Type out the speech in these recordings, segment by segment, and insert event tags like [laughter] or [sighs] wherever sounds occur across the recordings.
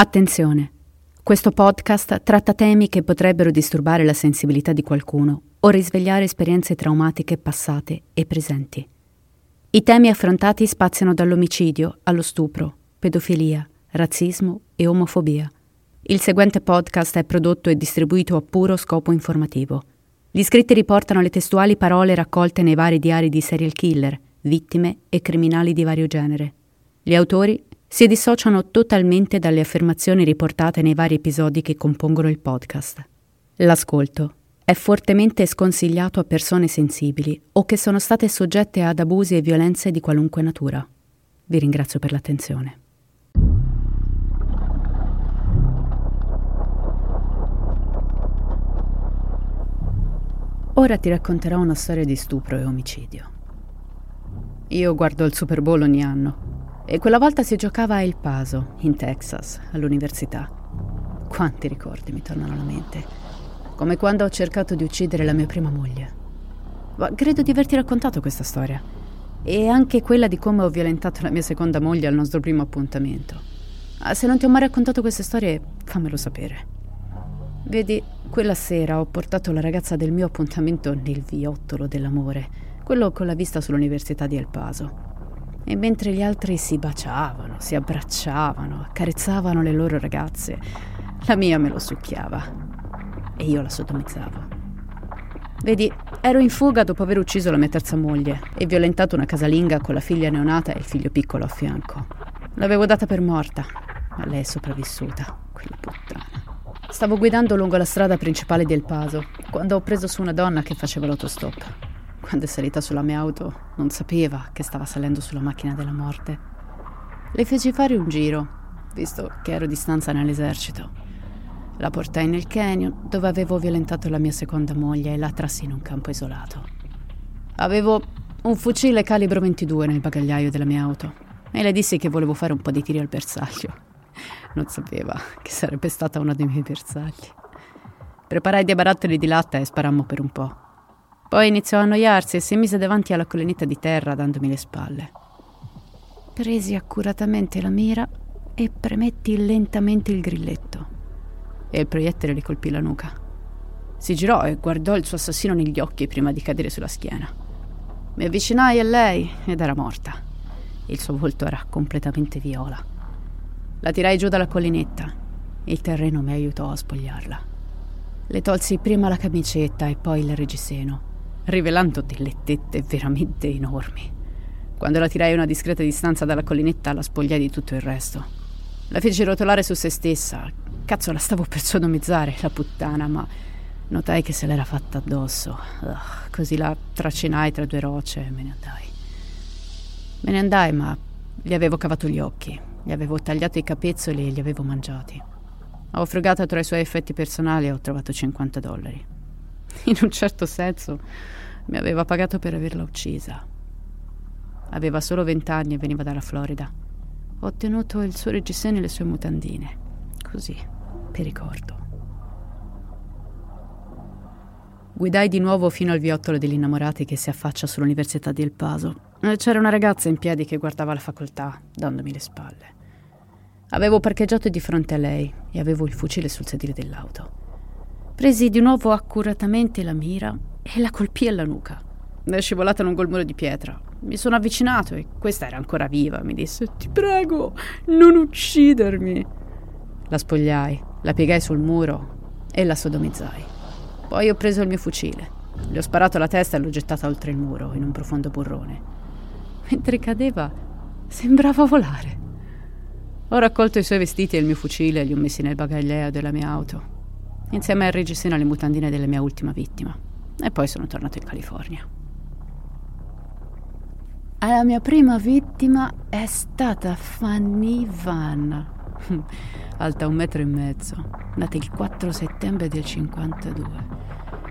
Attenzione! Questo podcast tratta temi che potrebbero disturbare la sensibilità di qualcuno o risvegliare esperienze traumatiche passate e presenti. I temi affrontati spaziano dall'omicidio allo stupro, pedofilia, razzismo e omofobia. Il seguente podcast è prodotto e distribuito a puro scopo informativo. Gli scritti riportano le testuali parole raccolte nei vari diari di serial killer, vittime e criminali di vario genere. Gli autori si dissociano totalmente dalle affermazioni riportate nei vari episodi che compongono il podcast. L'ascolto è fortemente sconsigliato a persone sensibili o che sono state soggette ad abusi e violenze di qualunque natura. Vi ringrazio per l'attenzione. Ora ti racconterò una storia di stupro e omicidio. Io guardo il Super Bowl ogni anno e quella volta si giocava a El Paso, in Texas, all'università. Quanti ricordi mi tornano alla mente, come quando ho cercato di uccidere la mia prima moglie. Ma credo di averti raccontato questa storia e anche quella di come ho violentato la mia seconda moglie al nostro primo appuntamento. Ah, se non ti ho mai raccontato queste storie, fammelo sapere. Vedi, quella sera ho portato la ragazza del mio appuntamento nel viottolo dell'amore, quello con la vista sull'università di El Paso. E mentre gli altri si baciavano, si abbracciavano, accarezzavano le loro ragazze, la mia me lo succhiava e io la sodomizzavo. Vedi, ero in fuga dopo aver ucciso la mia terza moglie e violentato una casalinga con la figlia neonata e il figlio piccolo a fianco. L'avevo data per morta, ma lei è sopravvissuta, quella puttana. Stavo guidando lungo la strada principale del Paso quando ho preso su una donna che faceva l'autostop. Quando è salita sulla mia auto non sapeva che stava salendo sulla macchina della morte. Le feci fare un giro, visto che ero di stanza nell'esercito. La portai nel canyon dove avevo violentato la mia seconda moglie e la trassi in un campo isolato. Avevo un fucile calibro 22 nel bagagliaio della mia auto e le dissi che volevo fare un po' di tiri al bersaglio. Non sapeva che sarebbe stata uno dei miei bersagli. Preparai dei barattoli di latta e sparammo per un po'. Poi iniziò a annoiarsi e si mise davanti alla collinetta di terra dandomi le spalle. Presi accuratamente la mira e premetti lentamente il grilletto. E il proiettile le colpì la nuca. Si girò e guardò il suo assassino negli occhi prima di cadere sulla schiena. Mi avvicinai a lei ed era morta. Il suo volto era completamente viola. La tirai giù dalla collinetta. Il terreno mi aiutò a spogliarla. Le tolsi prima la camicetta e poi il reggiseno, rivelando delle tette veramente enormi. Quando la tirai a una discreta distanza dalla collinetta, la spogliai di tutto il resto. La feci rotolare su se stessa. Cazzo, la stavo per sodomizzare, la puttana, ma notai che se l'era fatta addosso. Ugh, così la tracinai tra due rocce e me ne andai. Me ne andai, ma gli avevo cavato gli occhi, gli avevo tagliato i capezzoli e li avevo mangiati. Ho frugato tra i suoi effetti personali e ho trovato 50 dollari. [laughs] In un certo senso mi aveva pagato per averla uccisa. Aveva solo 20 anni e veniva dalla Florida. Ho ottenuto il suo reggiseno e le sue mutandine. Così, per ricordo. Guidai di nuovo fino al viottolo degli innamorati che si affaccia sull'Università di El Paso. C'era una ragazza in piedi che guardava la facoltà, dandomi le spalle. Avevo parcheggiato di fronte a lei e avevo il fucile sul sedile dell'auto. Presi di nuovo accuratamente la mira e la colpii alla nuca. È scivolata lungo il muro di pietra. Mi sono avvicinato e questa era ancora viva. Mi disse: Ti prego, non uccidermi. La spogliai, la piegai sul muro e la sodomizzai. Poi ho preso il mio fucile. Le ho sparato alla testa e l'ho gettata oltre il muro, in un profondo burrone. mentre cadeva, sembrava volare. Ho raccolto i suoi vestiti e il mio fucile e li ho messi nel bagagliaio della mia auto, insieme al reggiseno alle mutandine della mia ultima vittima. E poi sono tornato in California. La mia prima vittima è stata Fanny Van, [laughs] alta un metro e mezzo, nata il 4 settembre del 52.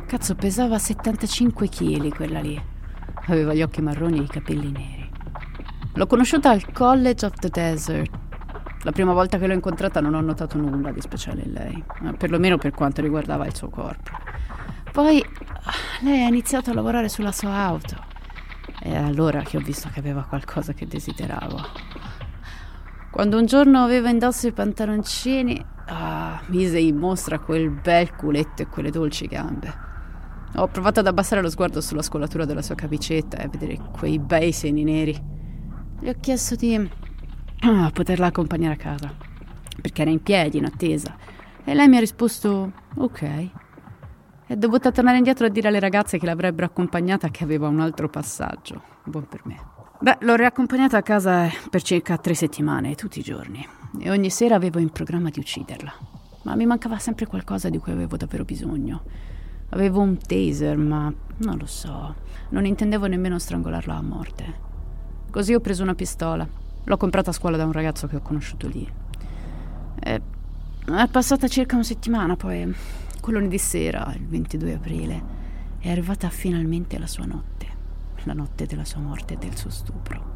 Cazzo, pesava 75 kg quella lì. Aveva gli occhi marroni e i capelli neri. L'ho conosciuta al College of the Desert. La prima volta che l'ho incontrata non ho notato nulla di speciale in lei, perlomeno per quanto riguardava il suo corpo. Poi lei ha iniziato a lavorare sulla sua auto. È allora che ho visto che aveva qualcosa che desideravo. Quando un giorno aveva indosso i pantaloncini, ah, mise in mostra quel bel culetto e quelle dolci gambe. Ho provato ad abbassare lo sguardo sulla scolatura della sua camicetta e a vedere quei bei seni neri. Le ho chiesto di ah, poterla accompagnare a casa, perché era in piedi, in attesa. E lei mi ha risposto ok. È dovuta tornare indietro a dire alle ragazze che l'avrebbero accompagnata che aveva un altro passaggio. Buon per me. Beh, l'ho riaccompagnata a casa per circa tre settimane, tutti i giorni. E ogni sera avevo in programma di ucciderla. Ma mi mancava sempre qualcosa di cui avevo davvero bisogno. Avevo un taser, ma non lo so. Non intendevo nemmeno strangolarla a morte. Così ho preso una pistola. L'ho comprata a scuola da un ragazzo che ho conosciuto lì. È passata circa una settimana, poi, quel lunedì sera, il 22 aprile, è arrivata finalmente la sua notte. La notte della sua morte e del suo stupro.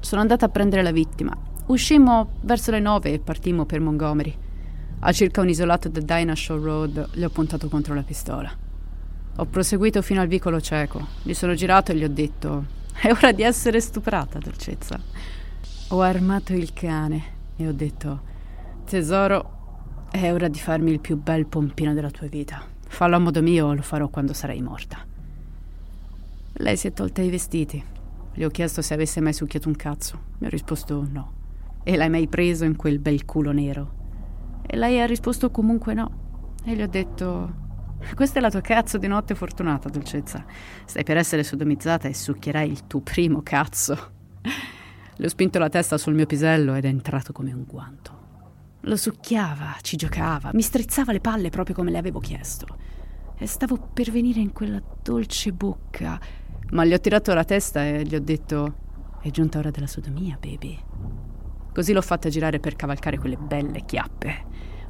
Sono andata a prendere la vittima. Uscimmo verso le nove e partimmo per Montgomery. A circa un isolato da Dynashaw Road gli ho puntato contro la pistola. Ho proseguito fino al vicolo cieco. Gli sono girato e gli ho detto: È ora di essere stuprata, dolcezza. Ho armato il cane e ho detto: Tesoro, è ora di farmi il più bel pompino della tua vita. Fallo a modo mio o lo farò quando sarai morta. Lei si è tolta i vestiti. Gli ho chiesto se avesse mai succhiato un cazzo. Mi ha risposto no. E l'hai mai preso in quel bel culo nero? E lei ha risposto comunque no. E gli ho detto: Questa è la tua cazzo di notte fortunata, dolcezza. Stai per essere sodomizzata e succhierai il tuo primo cazzo. Le ho spinto la testa sul mio pisello ed è entrato come un guanto. Lo succhiava, ci giocava, mi strizzava le palle proprio come le avevo chiesto. E stavo per venire in quella dolce bocca, ma gli ho tirato la testa e gli ho detto: È giunta ora della sodomia, baby. Così l'ho fatta girare per cavalcare quelle belle chiappe.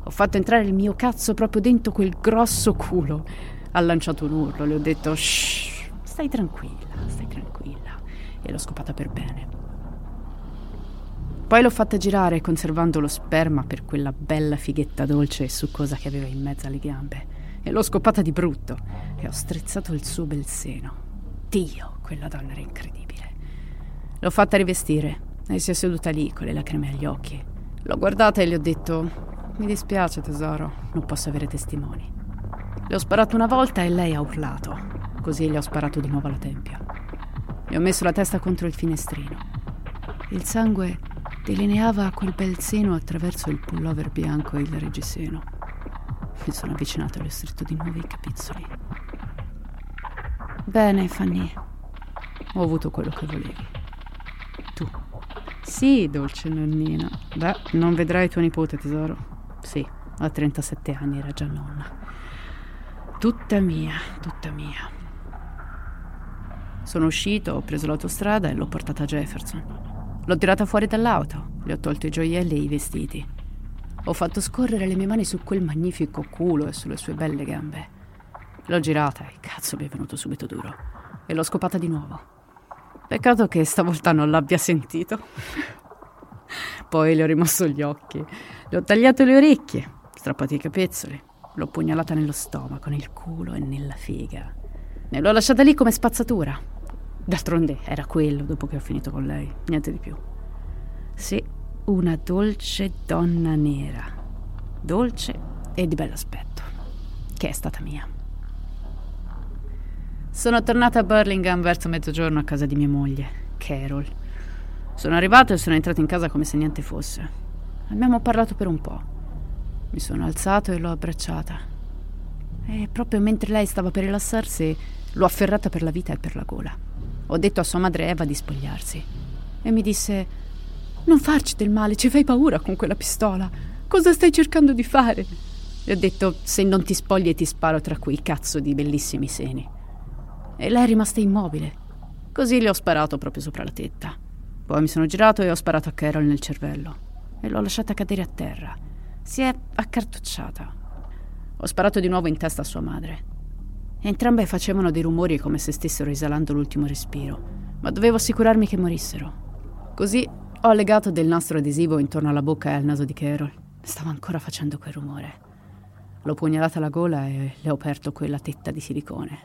Ho fatto entrare il mio cazzo proprio dentro quel grosso culo. Ha lanciato un urlo, le ho detto shh, stai tranquilla, stai tranquilla. E l'ho scopata per bene. Poi l'ho fatta girare conservando lo sperma per quella bella fighetta dolce e succosa che aveva in mezzo alle gambe. E l'ho scopata di brutto e ho strizzato il suo bel seno. Dio, quella donna era incredibile. L'ho fatta rivestire e si è seduta lì con le lacrime agli occhi. L'ho guardata e le ho detto: Mi dispiace, tesoro, non posso avere testimoni. Le ho sparato una volta e lei ha urlato. Così le ho sparato di nuovo alla tempia. Le ho messo la testa contro il finestrino. Il sangue delineava quel bel seno attraverso il pullover bianco e il reggiseno. Mi sono avvicinato e le ho stretto di nuovo i capezzoli. Bene, Fanny. Ho avuto quello che volevi. Tu sì, dolce nonnina. Beh, non vedrai tuo nipote, tesoro. Sì, a 37 anni era già nonna. Tutta mia, tutta mia. Sono uscito, ho preso l'autostrada e l'ho portata a Jefferson. L'ho tirata fuori dall'auto, le ho tolto i gioielli e i vestiti. Ho fatto scorrere le mie mani su quel magnifico culo e sulle sue belle gambe. L'ho girata e cazzo mi è venuto subito duro. E l'ho scopata di nuovo. Peccato che stavolta non l'abbia sentito. [laughs] Poi le ho rimosso gli occhi, le ho tagliato le orecchie, strappato i capezzoli, l'ho pugnalata nello stomaco, nel culo e nella figa. E l'ho lasciata lì come spazzatura. D'altronde era quello dopo che ho finito con lei, niente di più. Sì, una dolce donna nera, dolce e di bell'aspetto, che è stata mia. Sono tornata a Burlingame verso mezzogiorno a casa di mia moglie, Carol. Sono arrivato e sono entrato in casa come se niente fosse. Abbiamo parlato per un po'. Mi sono alzato e l'ho abbracciata. E proprio mentre lei stava per rilassarsi, l'ho afferrata per la vita e per la gola. Ho detto a sua madre Eva di spogliarsi. E mi disse: Non farci del male, ci fai paura con quella pistola. Cosa stai cercando di fare? Le ho detto: Se non ti spogli ti sparo tra quei cazzo di bellissimi seni. E lei è rimasta immobile. Così le ho sparato proprio sopra la tetta. Poi mi sono girato e ho sparato a Carol nel cervello. E l'ho lasciata cadere a terra. Si è accartocciata. Ho sparato di nuovo in testa a sua madre. Entrambe facevano dei rumori come se stessero esalando l'ultimo respiro, ma dovevo assicurarmi che morissero. Così ho legato del nastro adesivo intorno alla bocca e al naso di Carol. Stava ancora facendo quel rumore. L'ho pugnalata alla gola e le ho aperto quella tetta di silicone.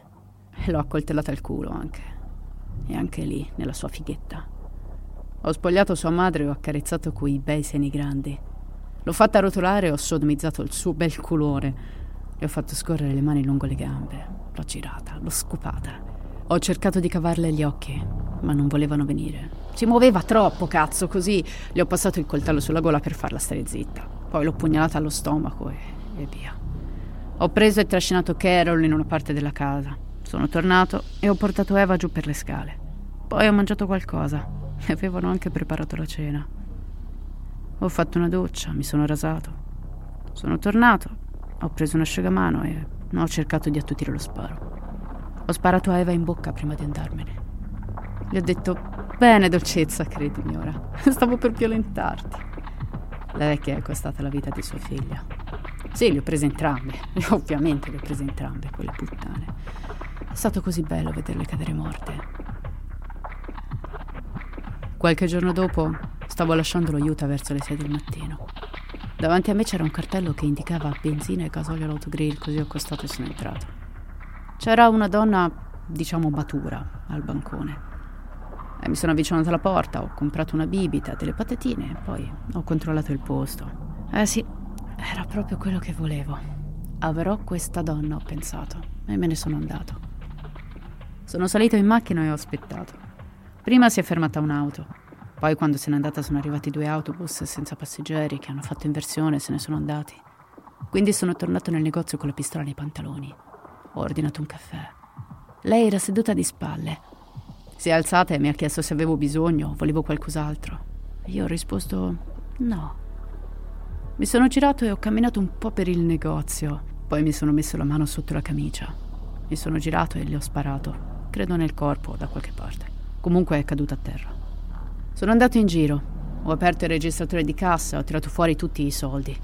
E l'ho accoltellata al culo anche. E anche lì, nella sua fighetta. Ho spogliato sua madre e ho accarezzato quei bei seni grandi. L'ho fatta rotolare e ho sodomizzato il suo bel culore. Le ho fatto scorrere le mani lungo le gambe. L'ho girata, l'ho scopata. Ho cercato di cavarle gli occhi, ma non volevano venire. Si muoveva troppo, cazzo, così le ho passato il coltello sulla gola per farla stare zitta. Poi l'ho pugnalata allo stomaco e, e via. Ho preso e trascinato Carol in una parte della casa. Sono tornato e ho portato Eva giù per le scale. Poi ho mangiato qualcosa e avevano anche preparato la cena. Ho fatto una doccia, mi sono rasato. Sono tornato, ho preso un asciugamano e ho cercato di attutire lo sparo. Ho sparato a Eva in bocca prima di andarmene. Gli ho detto: Bene, dolcezza, credimi ora. [laughs] Stavo per violentarti. La vecchia è costata la vita di sua figlia. Sì, le ho prese entrambe. [laughs] Ovviamente le ho prese entrambe, quelle puttane. È stato così bello vederle cadere morte. Qualche giorno dopo stavo lasciando lo Utah verso le 6 del mattino. Davanti a me c'era un cartello che indicava benzina e gasolio all'autogrill, così ho accostato e sono entrato. C'era una donna, diciamo, matura al bancone. E mi sono avvicinato alla porta, ho comprato una bibita, delle patatine e poi ho controllato il posto. Eh sì, era proprio quello che volevo. Avrò questa donna, ho pensato, e me ne sono andato. Sono salito in macchina e ho aspettato. Prima si è fermata un'auto. Poi quando se n'è andata sono arrivati due autobus senza passeggeri che hanno fatto inversione e se ne sono andati. Quindi sono tornato nel negozio con la pistola nei pantaloni. Ho ordinato un caffè. Lei era seduta di spalle. Si è alzata e mi ha chiesto se avevo bisogno o volevo qualcos'altro. Io ho risposto no. Mi sono girato e ho camminato un po' per il negozio. Poi mi sono messo la mano sotto la camicia. Mi sono girato e le ho sparato. Credo nel corpo, da qualche parte. Comunque è caduta a terra. Sono andato in giro, ho aperto il registratore di cassa ho tirato fuori tutti i soldi.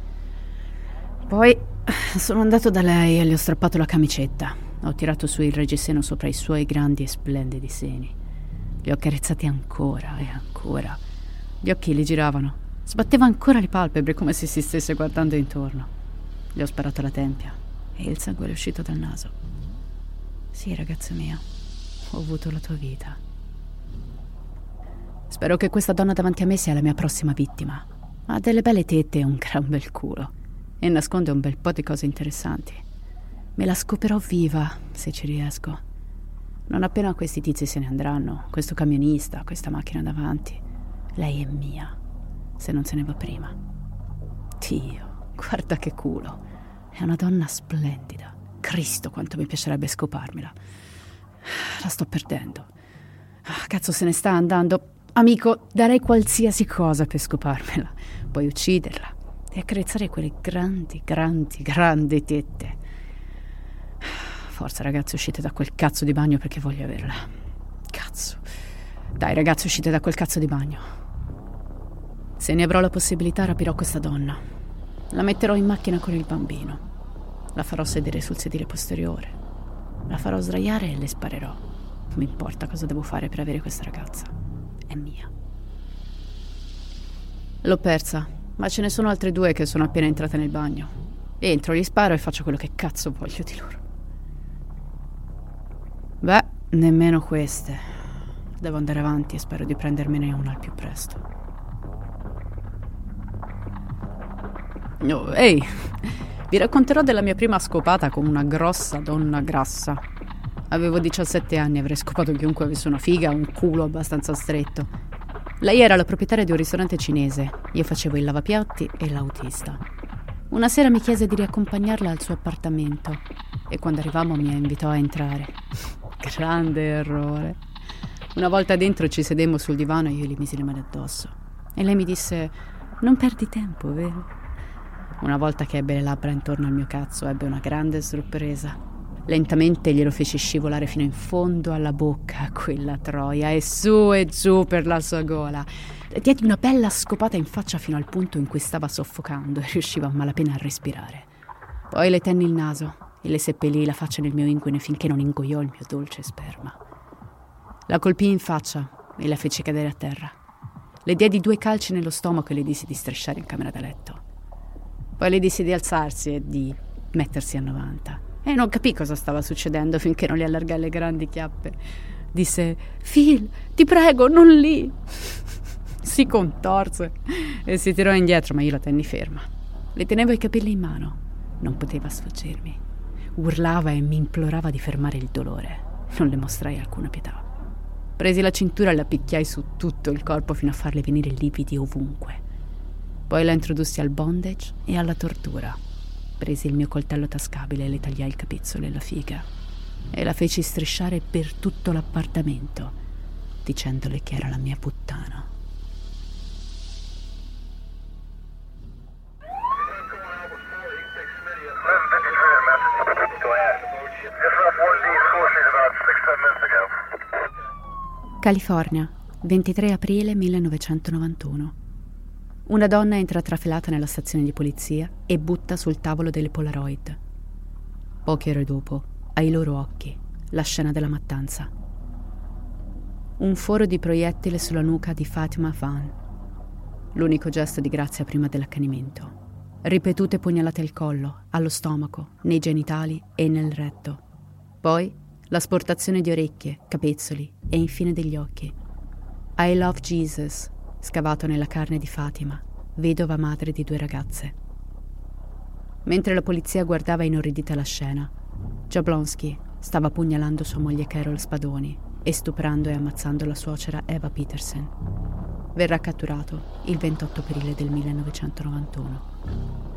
Poi [sighs] sono andato da lei e le ho strappato la camicetta. Ho tirato su il reggiseno sopra i suoi grandi e splendidi seni. Li ho accarezzati ancora e ancora. Gli occhi le giravano. Sbatteva ancora le palpebre come se si stesse guardando intorno. Le ho sparato la tempia e il sangue è uscito dal naso. Sì, ragazza mia, ho avuto la tua vita. Spero che questa donna davanti a me sia la mia prossima vittima. Ha delle belle tette e un gran bel culo. E nasconde un bel po' di cose interessanti. Me la scoperò viva, se ci riesco. Non appena questi tizi se ne andranno, questo camionista, questa macchina davanti, lei è mia, se non se ne va prima. Dio, guarda che culo. È una donna splendida. Cristo, quanto mi piacerebbe scoparmela. La sto perdendo. Ah, cazzo, se ne sta andando. Amico, darei qualsiasi cosa per scoparmela, poi ucciderla e accarezzare quelle grandi, grandi, grandi tette. Forza ragazzi, uscite da quel cazzo di bagno perché voglio averla. Cazzo. Dai ragazzi, uscite da quel cazzo di bagno. Se ne avrò la possibilità, rapirò questa donna. La metterò in macchina con il bambino. La farò sedere sul sedile posteriore. La farò sdraiare e le sparerò. Non mi importa cosa devo fare per avere questa ragazza mia. L'ho persa, ma ce ne sono altre due che sono appena entrate nel bagno. Entro, gli sparo e faccio quello che cazzo voglio di loro. Beh, nemmeno queste. Devo andare avanti e spero di prendermene una al più presto. Oh, ehi, vi racconterò della mia prima scopata con una grossa donna grassa Avevo 17 anni e avrei scopato chiunque avesse una figa un culo abbastanza stretto. Lei era la proprietaria di un ristorante cinese. Io facevo il lavapiatti e l'autista. Una sera mi chiese di riaccompagnarla al suo appartamento e quando arrivammo mi invitò a entrare. [laughs] Grande errore. Una volta dentro ci sedemmo sul divano e io gli misi le mani addosso. E lei mi disse: Non perdi tempo, vero? Una volta che ebbe le labbra intorno al mio cazzo, ebbe una grande sorpresa. Lentamente glielo feci scivolare fino in fondo alla bocca, quella troia, e su e giù per la sua gola. Diedi una bella scopata in faccia fino al punto in cui stava soffocando e riusciva a malapena a respirare. Poi le tenni il naso e le seppellì la faccia nel mio inguine finché non ingoiò il mio dolce sperma. La colpii in faccia e la feci cadere a terra. Le diedi due calci nello stomaco e le dissi di strisciare in camera da letto. Poi le dissi di alzarsi e di mettersi a 90. E non capì cosa stava succedendo finché non le allargai le grandi chiappe. Disse: Phil, ti prego, non lì. [laughs] si contorse e si tirò indietro, ma io la tenni ferma. Le tenevo i capelli in mano. Non poteva sfuggirmi. Urlava e mi implorava di fermare il dolore. Non le mostrai alcuna pietà. Presi la cintura e la picchiai su tutto il corpo fino a farle venire lividi ovunque. Poi la introdussi al bondage e alla tortura. Presi il mio coltello tascabile e le tagliai il capezzolo e la figa. E la feci strisciare per tutto l'appartamento, dicendole che era la mia puttana. California, 23 aprile 1991. Una donna entra trafelata nella stazione di polizia e butta sul tavolo delle Polaroid. Poche ore dopo, ai loro occhi, la scena della mattanza. Un foro di proiettile sulla nuca di Fatima Van. L'unico gesto di grazia prima dell'accanimento. Ripetute pugnalate al collo, allo stomaco, nei genitali e nel retto. Poi l'asportazione di orecchie, capezzoli e infine degli occhi. I love Jesus, scavato nella carne di Fatima, vedova madre di due ragazze. Mentre la polizia guardava inorridita la scena, Jablonski stava pugnalando sua moglie Carol Spadoni e stuprando e ammazzando la suocera Eva Peterson. Verrà catturato il 28 aprile del 1991.